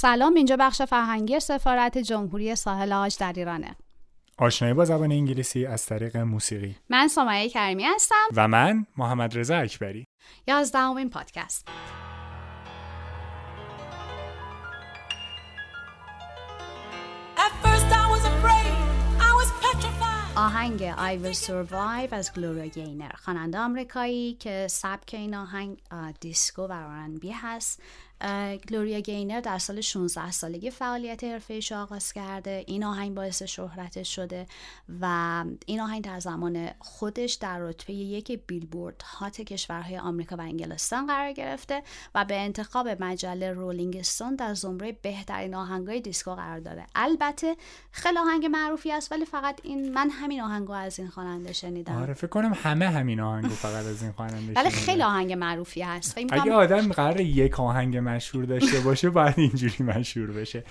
سلام اینجا بخش فرهنگی سفارت جمهوری ساحل آج در ایرانه. آشنایی با زبان انگلیسی از طریق موسیقی. من سمایه کریمی هستم. و من محمد رضا اکبری. یازدهمین پادکست. آهنگ I Will Survive از گلوریا گینر. خواننده آمریکایی که سبک این آهنگ دیسکو و R&B هست. گلوریا گینر در سال 16 سالگی فعالیت حرفه‌ایش آغاز کرده. این آهنگ باعث شهرتش شده و این آهنگ در زمان خودش در رتبه یک Billboard Hot کشورهای آمریکا و انگلستان قرار گرفته و به انتخاب مجله Rolling Stone در زمره بهترین آهنگای دیسکو قرار داره البته خیلی آهنگ معروفی است ولی فقط این من همین آهنگو از این خواننده شنیدم. آره فکر کنم همه همین آهنگو فقط از این خواننده ولی خیلی آهنگ معروفی هست اگه آدم قرار یک آهنگ مشهور داشته باشه باید اینجوری مشهور بشه.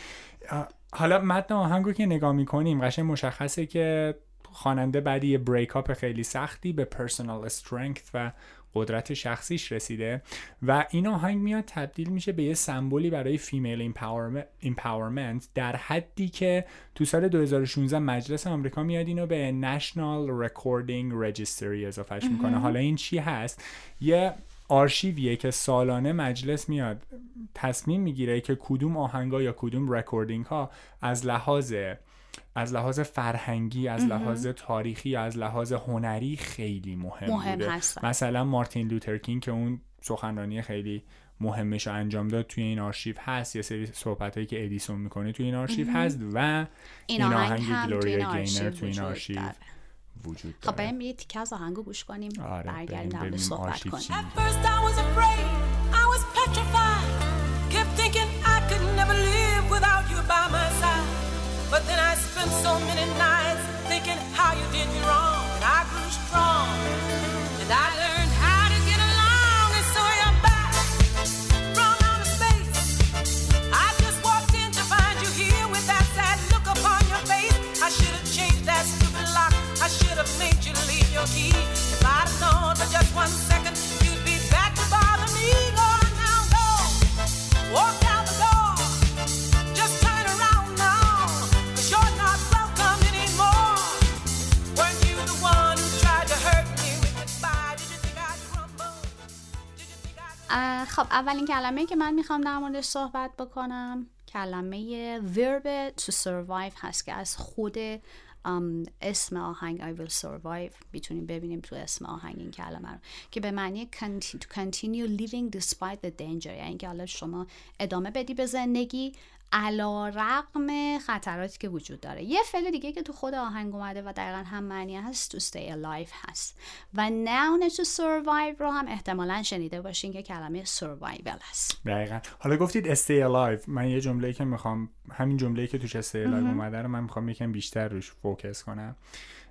حالا متن آهنگو که نگاه می‌کنیم قشنگ مشخصه که خواننده بعد یه break up خیلی سختی به personal strength و قدرت شخصیش رسیده و این آهنگ میاد تبدیل میشه به یه سمبولی برای female empowerment در حدی که تو سال 2016 مجلس آمریکا میاد اینو به National Recording Registry اضافهش می‌کنه. حالا این چی هست؟ یه آرشیویه که سالانه مجلس میاد تصمیم می‌گیره که کدوم آهنگا یا کدوم recording ها از لحاظ از لحاظ فرهنگی از لحاظ تاریخی از لحاظ هنری خیلی مهم, مهم بوده. هستن. مثلا مارتین لوترکینگ که اون سخنرانی خیلی مهمش رو انجام داد توی این آرشیو هست. یه سری صحبت هایی که ادیسون می‌کنه توی این آرشیو هست و این آهنگ گلوریا گینر توی این آرشیو وجود خب بریم یه تیکه از آهنگو گوش کنیم آره برگردیم در صحبت کنیم But then I spent so many nights thinking how you did me wrong, and I grew strong, and I learned اولین کلمه که من می‌خوام در موردش صحبت بکنم کلمه verb to survive هست که از خود اسم آهنگ I will survive می‌تونیم ببینیم تو اسم آهنگ این کلمه رو که به معنی to continue living despite the danger. یعنی که حالا شما ادامه بدی به زندگی علا رقم خطراتی که وجود داره. یه فعل دیگه که تو خود آهنگ اومده و دقیقا هم معنی هست to stay alive هست. و noun to survive رو هم احتمالا شنیده باشین که کلمه survival هست. دقیقا. حالا گفتید stay alive. من یه جمله که می‌خوام همین جمله که توش stay alive اومده رو من می‌خوام یکم بیشتر روش فوکس کنم.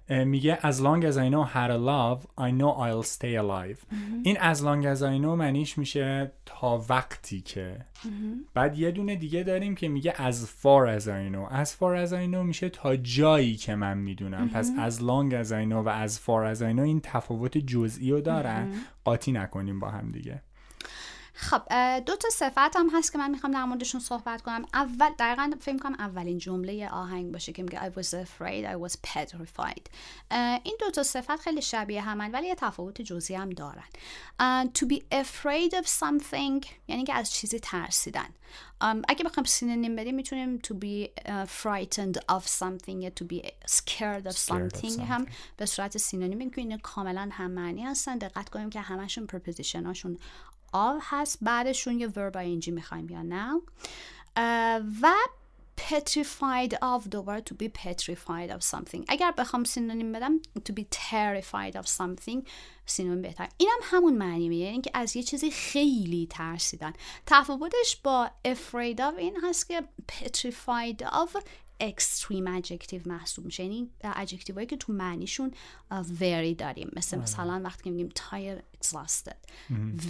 میگه as long as I know how to love I know I'll stay alive. این as long as I know معنیش میشه تا وقتی که. بعد یه دونه دیگه داریم که میگه as far as I know. As far as I know میشه تا جایی که من می‌دونم. پس as long as I know و as far as I know این تفاوت جزئی رو دارن. قاطی نکنیم با هم دیگه. خب دو تا صفت هم هست که من می‌خوام در موردشون صحبت کنم. اول دقیقا فکر کنم اولین جمله آهنگ باشه که میگه I was afraid I was petrified. این دو تا صفت خیلی شبیه همن ولی یه تفاوت جزئی هم دارن. to be afraid of something یعنی که از چیزی ترسیدن. اگه بخوام سینونیم بدیم می‌تونیم to be frightened of something یا to be scared of something هم به صورت synonym که اینا کاملا هم معنی هستن. دقت کنیم که همشون preposition هاشون of هست بعدشون یه verb ing می‌خوایم یا noun. و petrified of دوباره to be petrified of something. اگر بخوام synonym بدم to be terrified of something synonym بهتر. این هم همون معنی میگه یعنی که از یه چیزی خیلی ترسیدن. تفاوتش با afraid of این هست که petrified of extreme adjective محسوب میشه یعنی adjective هایی که تو معنیشون very داریم مثل مثلا وقتی که میگیم tired exhausted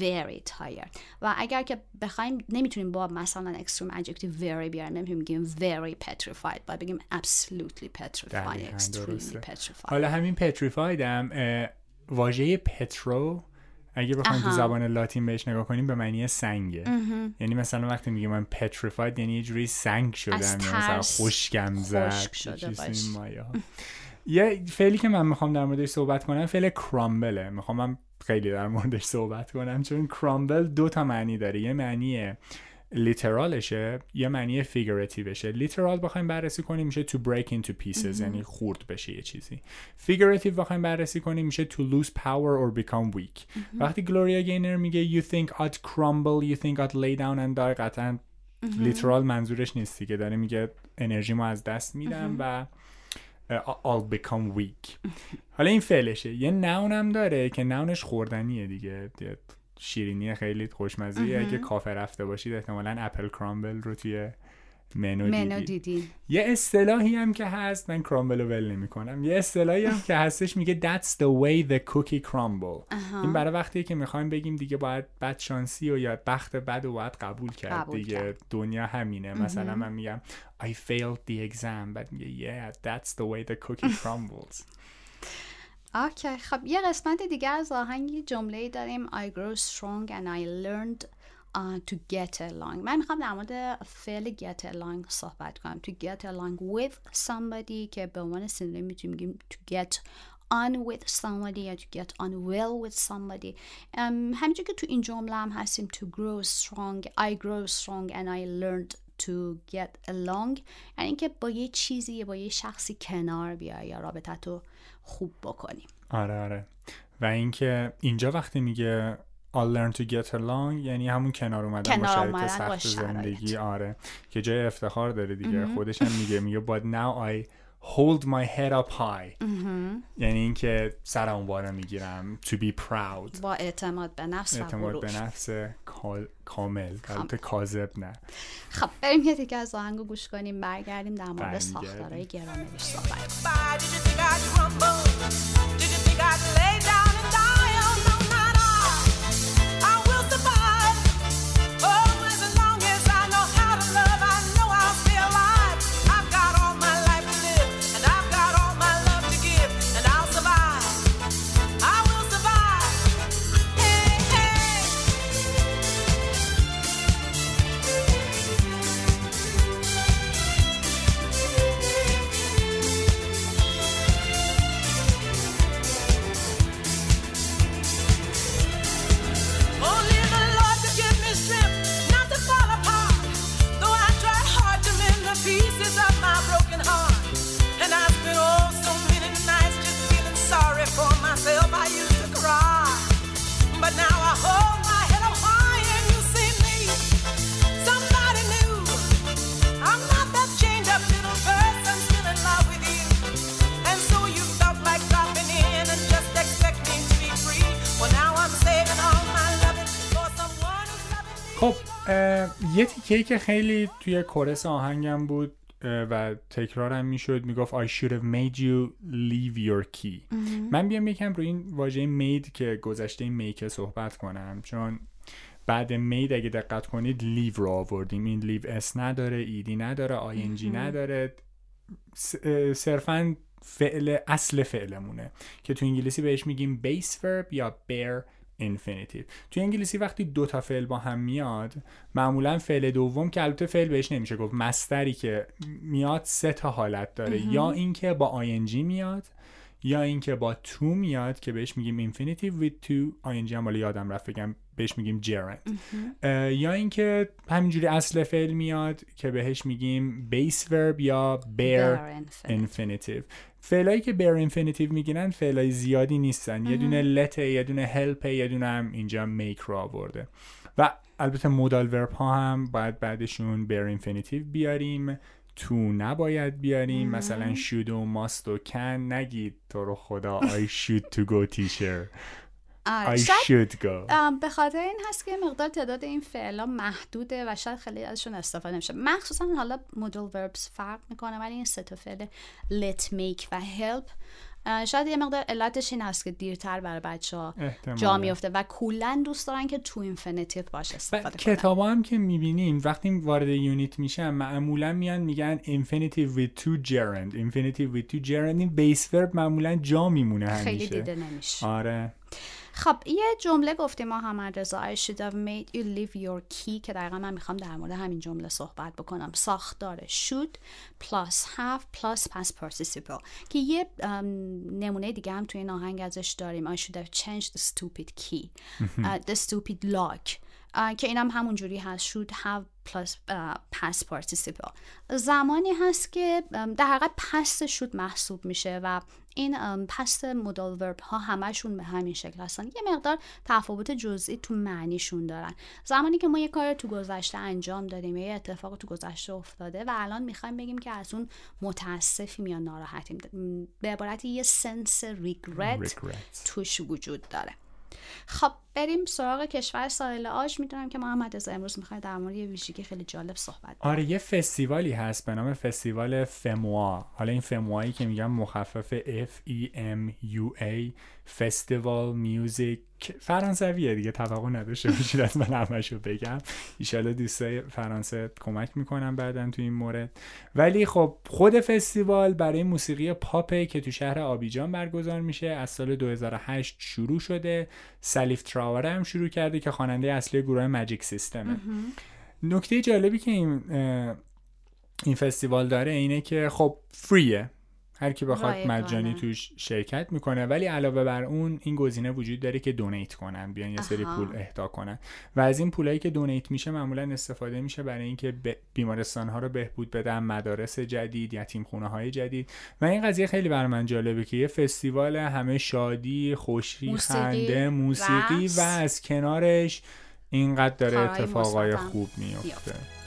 very tired و اگر که بخوایم نمی‌تونیم با مثلا extreme adjective very بیاریم نمی‌تونیم بگیم very petrified باید بگیم absolutely petrified extremely petrified حالا همین petrified هم واژه پترو اگه بخوایم تو. زبان لاتین بهش نگاه کنیم به معنی سنگه. یعنی مثلا وقتی میگه من petrified یعنی یه جوری سنگ شدم از یا مثلا خشکم زد خشک شده. یه فعلی که من می‌خوام در موردش صحبت کنم فعل crumble ه می‌خوام من خیلی در موردش صحبت کنم چون crumble دو تا معنی داره. یه معنی literal شه یه معنی figurative شه literal بخوایم بررسی کنیم میشه to break into pieces یعنی خورد بشه یه چیزی. figurative بخوایم بررسی کنیم میشه to lose power or become weak. وقتی گلوریا گینر میگه you think I'd crumble you think I'd lay down and die قطعا لیترال منظورش نیستی که داره میگه انرژیمو از دست میدم و I'll become weak. حالا این فعلشه. یه نون هم داره که نونش خوردنیه دیگه. شیرینی خیلی خوشمزه اگه کافه رفته باشید احتمالا اپل کرامبل رو توی منو, منو دیدی. یه اصطلاحی هم که هست من کرامبل رو ول نمی کنم یه اصطلاحی هم که هستش میگه that's the way the cookie crumble. این برای وقتی که می‌خوایم بگیم دیگه باید بد شانسی و یا بخت بد و باید قبول کرد قبول دیگه. کرد. دنیا همینه. مثلا من میگم I failed the exam. بعد میگه yeah that's the way the cookie crumbles. اوکی خب یه قسمت دیگه از آهنگ یه جمله داریم I grow strong and I learned uh, to get along من می‌خوام در مورد فعل get along صحبت کنم to get along with somebody که به عنوان سینونیم می‌تونیم بگیم to get on with somebody یا to get on well with somebody um, همینجور که تو این جمله هم هستیم to grow strong I grow strong and I learned to get along. یعنی اینکه با یه چیزی با یه شخصی کنار بیای یا رابطت رو خوب بکنی. آره آره. و اینکه اینجا وقتی میگه I'll learn to get along یعنی همون کنار اومدن کنار با شرایط سخت. زندگی. آره. که جای افتخار داره دیگه. خودش هم میگه میگه but now I hold my head up high. یعنی اینکه سرمو بالا می‌گیرم. To be proud. با اعتماد به نفس و اعتماد به نفس کال- کامل. البته کاذب نه. خب بریم یه دیگه از آهنگو گوش کنیم برگردیم در مورد. ساختارهای گرامریش صحبت. خب یه تیکه که خیلی توی کورس آهنگم بود و تکرارم می‌شد می‌گفت I should have made you leave your key. من بیام یکم روی این واژه made که گذشته میکه صحبت کنم چون بعد made اگه دقت کنید leave رو آوردیم. این leave اس نداره ایدی نداره ing نداره. صرفا فعل اصل فعلمونه. که تو انگلیسی بهش میگیم base verb یا bare infinitive تو انگلیسی وقتی دو تا فعل با هم میاد معمولا فعل دوم که البته فعل بهش نمیشه گفت مستری که میاد سه تا حالت داره. یا اینکه با ing میاد یا اینکه با تو میاد که بهش میگیم infinitive with to ing هم یادم رفت بگم بهش میگیم gerund. یا اینکه همینجوری اصل فعل میاد که بهش میگیم base verb یا Bare infinitive. فعلایی که bare infinitive می‌گیرن فعلای زیادی نیستن. یه دونه let یه دونه help یه دونه هم اینجا make رو آورده. و البته مودال ورب ها هم باید بعدشون bare infinitive بیاریم. تو نباید بیاریم. مثلا should و must و can. نگید تو رو خدا. I should to go teacher. آره I شاید should go. به خاطر این هست که مقدار تعداد این فعلا محدوده و شاید خیلی ازشون استفاده نمیشه. مخصوصا حالا مدل وربس فرق می‌کنه ولی این سه تا فعل let make و help شاید یه مقدار علتش این هست که دیرتر برای بچه ها. جا میفته و کلا دوست دارن که تو infinitive باشه استفاده کنن. کتاب هم که می‌بینیم وقتی وارد unit میشن معمولا میان میگن infinitive with to gerund. Infinitive with to gerund این base verb معمولا جا میمونه همیشه. خیلی دیده نمیشه. آره. خب یه جمله گفتیم محمد رضا I should have made you leave your key که دقیقا من می‌خوام در مورد همین جمله صحبت بکنم ساختار should plus have plus past participle که یه نمونه دیگه هم توی این آهنگ ازش داریم I should have changed the stupid key uh, the stupid lock که اینم هم همونجوری هست. Should have plus past participle. زمانی هست که در حقیقت پست شود محسوب میشه و این پست مدال ورب ها همشون به همین شکل هستن. یه مقدار تفاوت جزئی تو معنیشون دارن. زمانی که ما یه کار تو گذشته انجام دادیم یه اتفاق تو گذشته افتاده و الان می‌خوایم بگیم که از اون متاسفیم یا ناراحتیم. به عبارتی یه سنس ریگرت توش وجود داره. خب بریم سراغ کشور ساحل آج. می‌دونم که محمد رضا امروز می‌خوای در مورد یه ویژگی خیلی جالب صحبت آره یه فستیوالی هست به نام فستیوال فموا. حالا این فموایی که میگم مخفف F E M U A فستیوال میوزیک فرانسویه دیگه توقع نداشته باشید از من همشو بگم. ایشالا دوستای فرانسه کمک می‌کنم بعدا تو این مورد. ولی خب خود فستیوال برای موسیقی پاپه که تو شهر آبیجان برگزار میشه از سال 2008 شروع شده. سلیف تراوره هم شروع کرده که خواننده اصلی گروه ماجیک سیستمه. نکته جالبی که این این فستیوال داره اینه که خب فریه. هر کی بخواد مجانی توش شرکت می‌کنه. ولی علاوه بر اون این گزینه وجود داره که دونیت کنن بیان یه سری پول اهدا کنن. و از این پولایی که دونیت میشه معمولا استفاده میشه برای اینکه بیمارستان ها رو بهبود بدن مدارس جدید یتیم خونه های جدید. و این قضیه خیلی بر من جالبه که یه فستیوال همه شادی خوشی خنده موسیقی و از کنارش اینقدر داره اتفاقای خوب میفته